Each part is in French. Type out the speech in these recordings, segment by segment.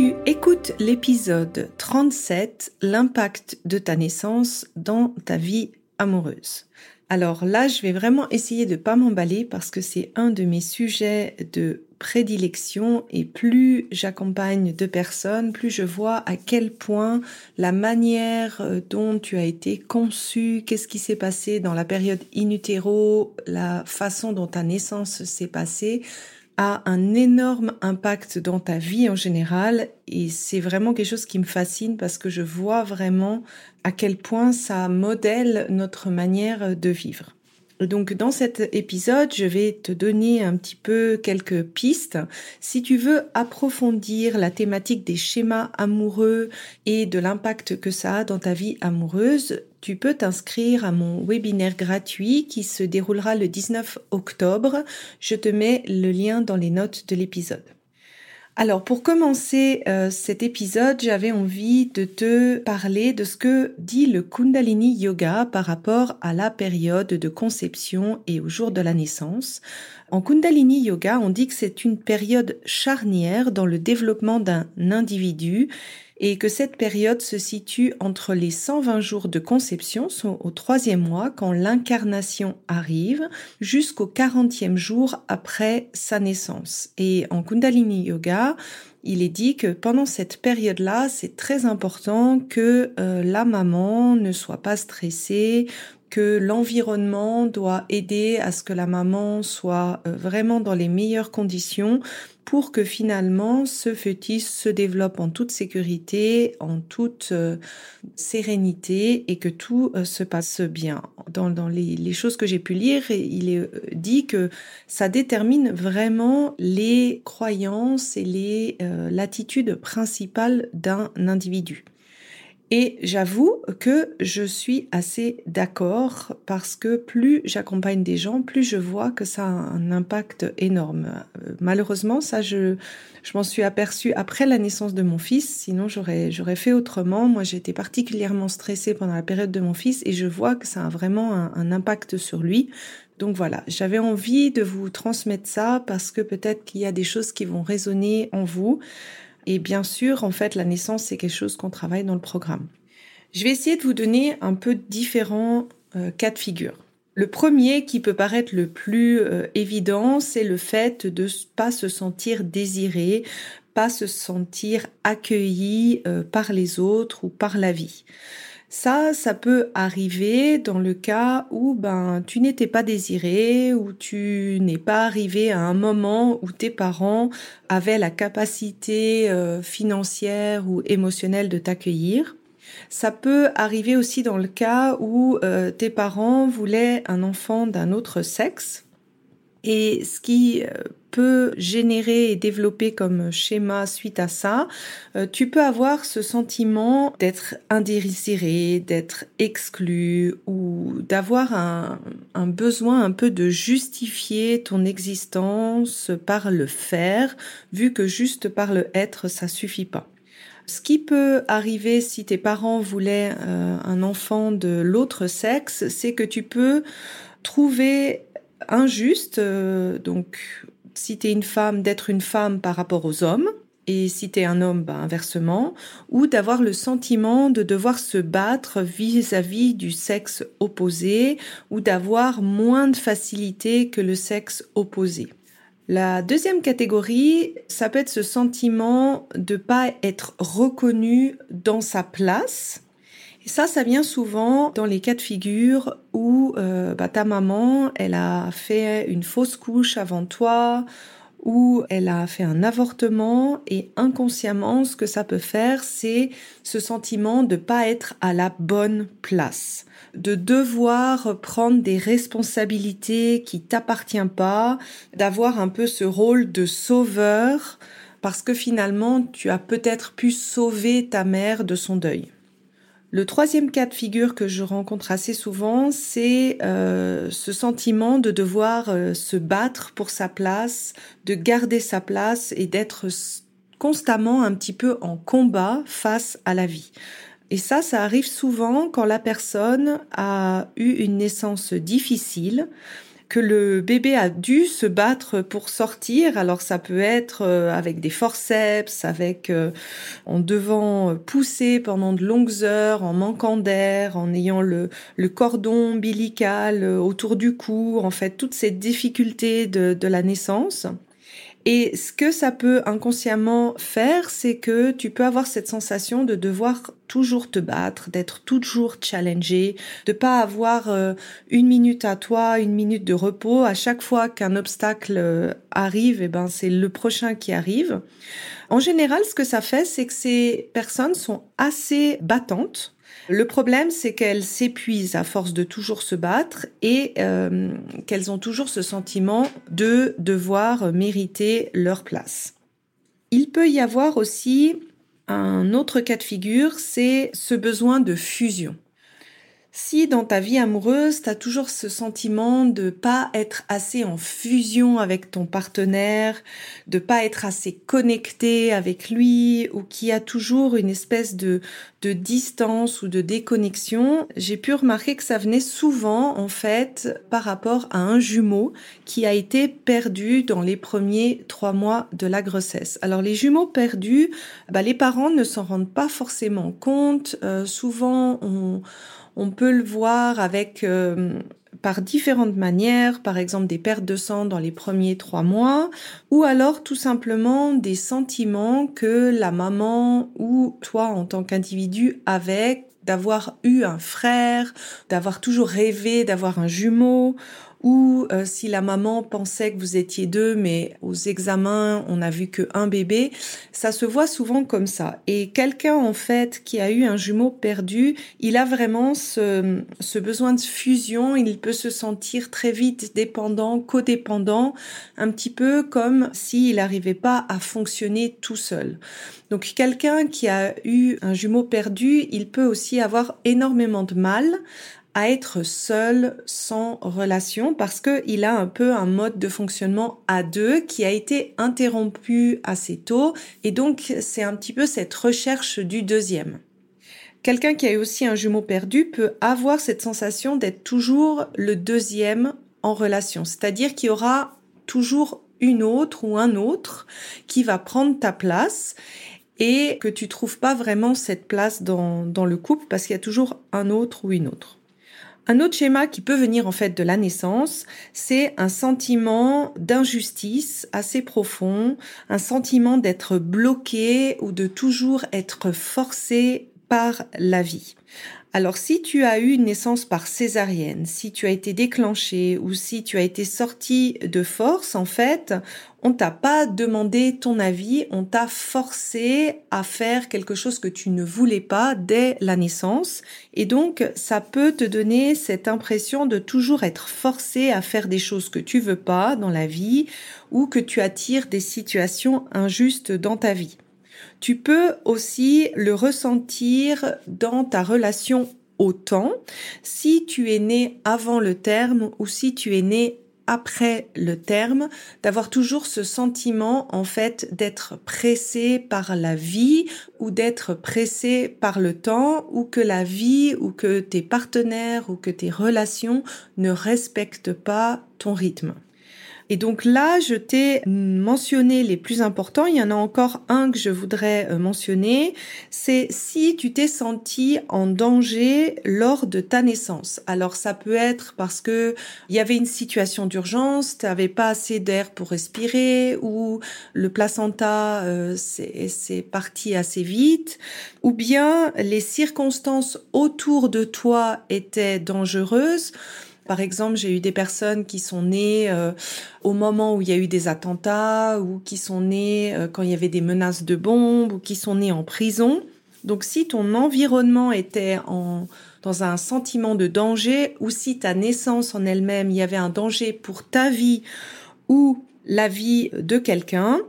Tu écoutes l'épisode 37, l'impact de ta naissance dans ta vie amoureuse. Alors là, je vais vraiment essayer de pas m'emballer parce que c'est un de mes sujets de prédilection et plus j'accompagne de personnes, plus je vois à quel point la manière euh, dont tu as été conçu, qu'est-ce qui s'est passé dans la période in utero, la façon dont ta naissance s'est passée, a un énorme impact dans ta vie en général et c'est vraiment quelque chose qui me fascine parce que je vois vraiment à quel point ça modèle notre manière de vivre. Donc dans cet épisode, je vais te donner un petit peu quelques pistes. Si tu veux approfondir la thématique des schémas amoureux et de l'impact que ça a dans ta vie amoureuse, tu peux t'inscrire à mon webinaire gratuit qui se déroulera le 19 octobre. Je te mets le lien dans les notes de l'épisode. Alors pour commencer euh, cet épisode, j'avais envie de te parler de ce que dit le Kundalini Yoga par rapport à la période de conception et au jour de la naissance. En Kundalini Yoga, on dit que c'est une période charnière dans le développement d'un individu et que cette période se situe entre les 120 jours de conception, au troisième mois, quand l'incarnation arrive, jusqu'au 40e jour après sa naissance. Et en Kundalini Yoga, il est dit que pendant cette période-là, c'est très important que euh, la maman ne soit pas stressée, que l'environnement doit aider à ce que la maman soit euh, vraiment dans les meilleures conditions pour que finalement ce fœtus se développe en toute sécurité, en toute euh, sérénité et que tout euh, se passe bien. Dans, les, choses que j'ai pu lire, il est dit que ça détermine vraiment les croyances et l'attitude principale d'un individu. Et j'avoue que je suis assez d'accord parce que plus j'accompagne des gens, plus je vois que ça a un impact énorme. Euh, malheureusement, ça, je, je m'en suis aperçue après la naissance de mon fils. Sinon, j'aurais, j'aurais fait autrement. Moi, j'étais particulièrement stressée pendant la période de mon fils et je vois que ça a vraiment un, un impact sur lui. Donc voilà, j'avais envie de vous transmettre ça parce que peut-être qu'il y a des choses qui vont résonner en vous. Et bien sûr, en fait, la naissance, c'est quelque chose qu'on travaille dans le programme. Je vais essayer de vous donner un peu différents euh, cas de figure. Le premier qui peut paraître le plus euh, évident, c'est le fait de pas se sentir désiré, pas se sentir accueilli euh, par les autres ou par la vie. Ça, ça peut arriver dans le cas où ben tu n'étais pas désiré, ou tu n'es pas arrivé à un moment où tes parents avaient la capacité euh, financière ou émotionnelle de t'accueillir. Ça peut arriver aussi dans le cas où euh, tes parents voulaient un enfant d'un autre sexe et ce qui euh, peut générer et développer comme schéma suite à ça, euh, tu peux avoir ce sentiment d'être indésiré, d'être exclu ou d'avoir un, besoin un peu de justifier ton existence par le faire, vu que juste par le être, ça suffit pas. Ce qui peut arriver si tes parents voulaient euh, un enfant de l'autre sexe, c'est que tu peux trouver injuste, euh, donc si une femme, d'être une femme par rapport aux hommes, et si un homme, ben, inversement, ou d'avoir le sentiment de devoir se battre vis-à-vis du sexe opposé, ou d'avoir moins de facilité que le sexe opposé. La deuxième catégorie, ça peut être ce sentiment de pas être reconnu dans sa place, Ça, ça vient souvent dans les cas de figure où euh, bah, ta maman, elle a fait une fausse couche avant toi, ou elle a fait un avortement et inconsciemment, ce que ça peut faire, c'est ce sentiment de pas être à la bonne place, de devoir prendre des responsabilités qui t'appartiennent pas, d'avoir un peu ce rôle de sauveur parce que finalement, tu as peut-être pu sauver ta mère de son deuil. Le troisième cas de figure que je rencontre assez souvent, c'est euh, ce sentiment de devoir euh, se battre pour sa place, de garder sa place et d'être constamment un petit peu en combat face à la vie. Et ça, ça arrive souvent quand la personne a eu une naissance difficile, que le bébé a dû se battre pour sortir. Alors ça peut être euh, avec des forceps, avec euh, en devant pousser pendant de longues heures, en manquant d'air, en ayant le, cordon ombilical euh, autour du cou, en fait toutes ces difficultés de, de la naissance. Et ce que ça peut inconsciemment faire, c'est que tu peux avoir cette sensation de devoir toujours te battre, d'être toujours challengé, de pas avoir euh, une minute à toi, une minute de repos. À chaque fois qu'un obstacle euh, arrive, et eh ben c'est le prochain qui arrive. En général, ce que ça fait, c'est que ces personnes sont assez battantes le problème, c'est qu'elles s'épuisent à force de toujours se battre et euh, qu'elles ont toujours ce sentiment de devoir mériter leur place. Il peut y avoir aussi un autre cas de figure, c'est ce besoin de fusion. Si dans ta vie amoureuse, tu as toujours ce sentiment de pas être assez en fusion avec ton partenaire, de pas être assez connecté avec lui ou qui a toujours une espèce de de distance ou de déconnexion, j'ai pu remarquer que ça venait souvent en fait par rapport à un jumeau qui a été perdu dans les premiers trois mois de la grossesse. Alors les jumeaux perdus, bah, les parents ne s'en rendent pas forcément compte. Euh, souvent on on peut le voir avec euh, par différentes manières, par exemple des pertes de sang dans les premiers trois mois, ou alors tout simplement des sentiments que la maman ou toi en tant qu'individu avec d'avoir eu un frère, d'avoir toujours rêvé d'avoir un jumeau, ou euh, si la maman pensait que vous étiez deux, mais aux examens, on n'a vu que un bébé, ça se voit souvent comme ça. Et quelqu'un, en fait, qui a eu un jumeau perdu, il a vraiment ce, ce besoin de fusion, il peut se sentir très vite dépendant, codépendant, un petit peu comme s'il n'arrivait pas à fonctionner tout seul. Donc quelqu'un qui a eu un jumeau perdu, il peut aussi avoir énormément de mal à être seul sans relation parce que il a un peu un mode de fonctionnement à deux qui a été interrompu assez tôt et donc c'est un petit peu cette recherche du deuxième. Quelqu'un qui a eu aussi un jumeau perdu peut avoir cette sensation d'être toujours le deuxième en relation, c'est-à-dire qu'il y aura toujours une autre ou un autre qui va prendre ta place et que tu trouves pas vraiment cette place dans le couple parce qu'il y a toujours un autre ou une autre. Un autre schéma qui peut venir en fait de la naissance, c'est un sentiment d'injustice assez profond, un sentiment d'être bloqué ou de toujours être forcé par la vie. Alors si tu as eu une naissance par césarienne, si tu as été déclenché ou si tu as été sorti de force, en fait, on t'a pas demandé ton avis, on t'a forcé à faire quelque chose que tu ne voulais pas dès la naissance. Et donc, ça peut te donner cette impression de toujours être forcé à faire des choses que tu veux pas dans la vie ou que tu attires des situations injustes dans ta vie. Tu peux aussi le ressentir dans ta relation au temps, si tu es né avant le terme ou si tu es né après le terme, d'avoir toujours ce sentiment en fait d'être pressé par la vie ou d'être pressé par le temps ou que la vie ou que tes partenaires ou que tes relations ne respectent pas ton rythme. Et donc là, je t'ai mentionné les plus importants. Il y en a encore un que je voudrais euh, mentionner. C'est si tu t'es senti en danger lors de ta naissance. Alors ça peut être parce que il y avait une situation d'urgence, tu n'avais pas assez d'air pour respirer, ou le placenta euh, c'est parti assez vite, ou bien les circonstances autour de toi étaient dangereuses. Par exemple, j'ai eu des personnes qui sont nées euh, au moment où il y a eu des attentats ou qui sont nées euh, quand il y avait des menaces de bombes ou qui sont nées en prison. Donc si ton environnement était en, dans un sentiment de danger ou si ta naissance en elle-même, il y avait un danger pour ta vie ou la vie de quelqu'un,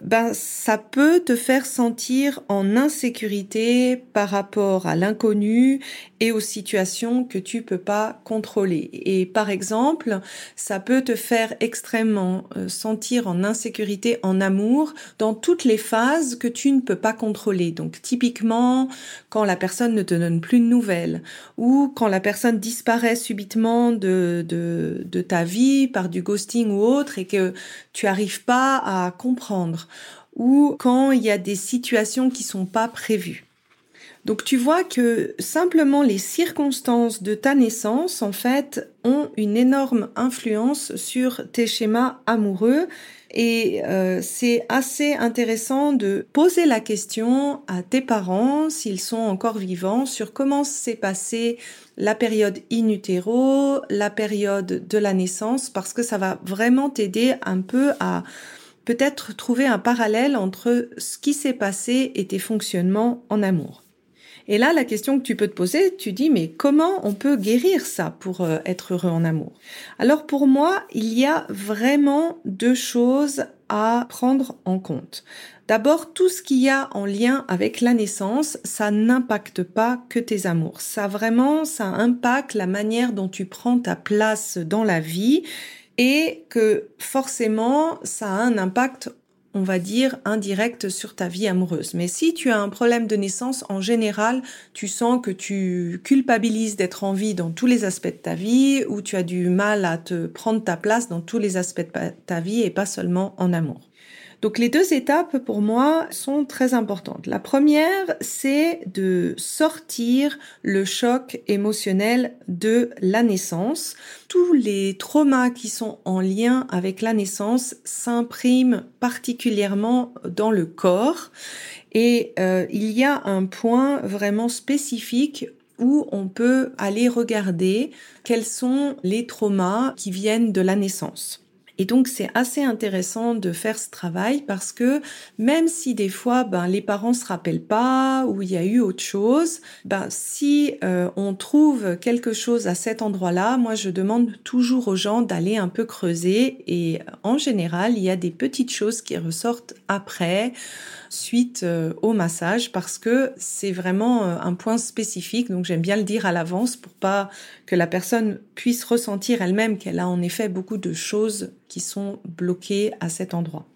ben ça peut te faire sentir en insécurité par rapport à l'inconnu et aux situations que tu peux pas contrôler. Et par exemple, ça peut te faire extrêmement euh, sentir en insécurité en amour dans toutes les phases que tu ne peux pas contrôler. Donc typiquement quand la personne ne te donne plus de nouvelles ou quand la personne disparaît subitement de, de, de ta vie par du ghosting ou autre et que tu arrives pas à comprendre ou quand il y a des situations qui sont pas prévues. Donc tu vois que simplement les circonstances de ta naissance, en fait, ont une énorme influence sur tes schémas amoureux. Et euh, c'est assez intéressant de poser la question à tes parents, s'ils sont encore vivants, sur comment s'est passée la période in utero, la période de la naissance, parce que ça va vraiment t'aider un peu à peut-être trouver un parallèle entre ce qui s'est passé et tes fonctionnements en amour. Et là, la question que tu peux te poser, tu dis, mais comment on peut guérir ça pour euh, être heureux en amour? Alors pour moi, il y a vraiment deux choses à prendre en compte. D'abord, tout ce qu'il y a en lien avec la naissance, ça n'impacte pas que tes amours. Ça vraiment, ça impacte la manière dont tu prends ta place dans la vie et que forcément ça a un impact on va dire, indirect sur ta vie amoureuse. Mais si tu as un problème de naissance, en général, tu sens que tu culpabilises d'être en vie dans tous les aspects de ta vie, ou tu as du mal à te prendre ta place dans tous les aspects de ta vie et pas seulement en amour. Donc les deux étapes pour moi sont très importantes. La première, c'est de sortir le choc émotionnel de la naissance. Tous les traumas qui sont en lien avec la naissance s'impriment particulièrement dans le corps et euh, il y a un point vraiment spécifique où on peut aller regarder quels sont les traumas qui viennent de la naissance. Et donc c'est assez intéressant de faire ce travail parce que même si des fois ben les parents se rappellent pas ou il y a eu autre chose, ben si euh, on trouve quelque chose à cet endroit-là, moi je demande toujours aux gens d'aller un peu creuser et en général il y a des petites choses qui ressortent après suite euh, au massage parce que c'est vraiment euh, un point spécifique. Donc j'aime bien le dire à l'avance pour pas que la personne puisse ressentir elle-même qu'elle a en effet beaucoup de choses qui sont bloquées à cet endroit.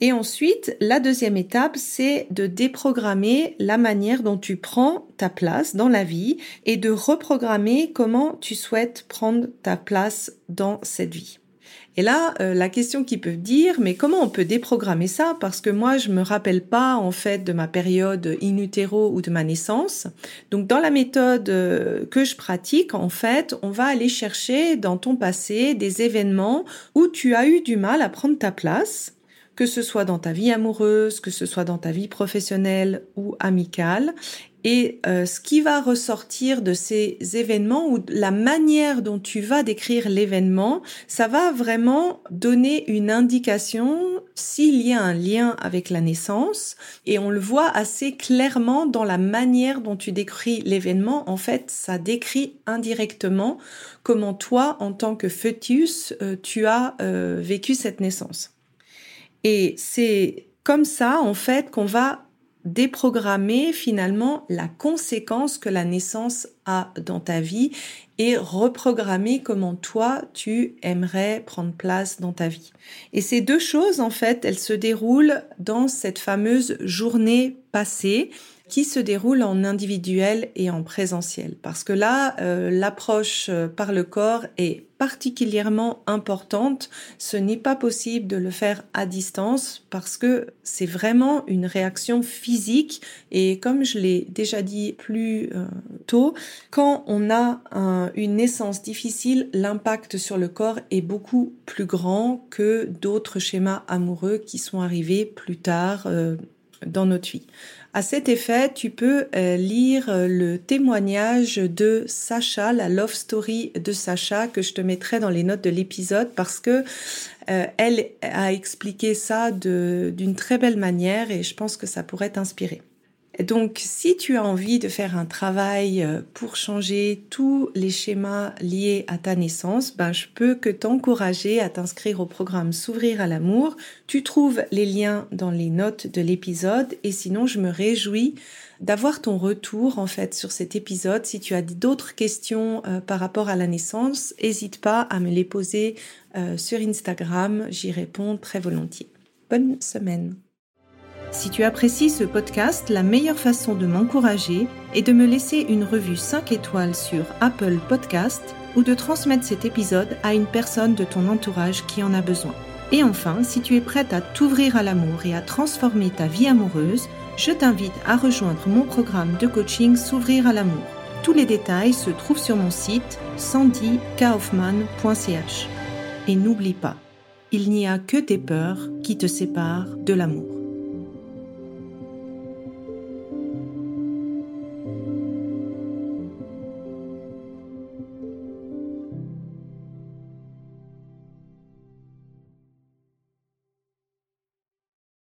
Et ensuite, la deuxième étape, c'est de déprogrammer la manière dont tu prends ta place dans la vie et de reprogrammer comment tu souhaites prendre ta place dans cette vie. Et là, euh, la question qui peut dire, mais comment on peut déprogrammer ça? Parce que moi, je me rappelle pas en fait de ma période in utero ou de ma naissance. Donc, dans la méthode euh, que je pratique, en fait, on va aller chercher dans ton passé des événements où tu as eu du mal à prendre ta place que ce soit dans ta vie amoureuse, que ce soit dans ta vie professionnelle ou amicale, et euh, ce qui va ressortir de ces événements ou la manière dont tu vas décrire l'événement, ça va vraiment donner une indication s'il y a un lien avec la naissance. Et on le voit assez clairement dans la manière dont tu décris l'événement. En fait, ça décrit indirectement comment toi, en tant que fœtus, euh, tu as euh, vécu cette naissance. Et c'est comme ça, en fait, qu'on va déprogrammer finalement la conséquence que la naissance a dans ta vie et reprogrammer comment toi tu aimerais prendre place dans ta vie. Et ces deux choses en fait, elles se déroulent dans cette fameuse journée passée. Qui se déroule en individuel et en présentiel. Parce que là, euh, l'approche euh, par le corps est particulièrement importante. Ce n'est pas possible de le faire à distance parce que c'est vraiment une réaction physique et comme je l'ai déjà dit plus euh, tôt, quand on a une naissance difficile, l'impact sur le corps est beaucoup plus grand que d'autres schémas amoureux qui sont arrivés plus tard dans notre vie. À cet effet, tu peux euh, lire euh, le témoignage de Sacha, la love story de Sacha, que je te mettrai dans les notes de l'épisode parce que euh, elle a expliqué ça d'une très belle manière et je pense que ça pourrait t'inspirer. Donc, si tu as envie de faire un travail euh, pour changer tous les schémas liés à ta naissance, ben, je peux que t'encourager à t'inscrire au programme S'ouvrir à l'amour. Tu trouves les liens dans les notes de l'épisode et sinon, je me réjouis d'avoir ton retour, en fait, sur cet épisode. Si tu as d'autres questions euh, par rapport à la naissance, n'hésite pas à me les poser euh, sur Instagram. J'y réponds très volontiers. Bonne semaine. Si tu apprécies ce podcast, la meilleure façon de m'encourager est de me laisser une revue 5 étoiles sur Apple Podcast ou de transmettre cet épisode à une personne de ton entourage qui en a besoin. Et enfin, si tu es prête à t'ouvrir à l'amour et à transformer ta vie amoureuse, je t'invite à rejoindre mon programme de coaching S'ouvrir à l'amour. Tous les détails se trouvent sur mon site sandykaufman.ch. Et n'oublie pas, il n'y a que tes peurs qui te séparent de l'amour.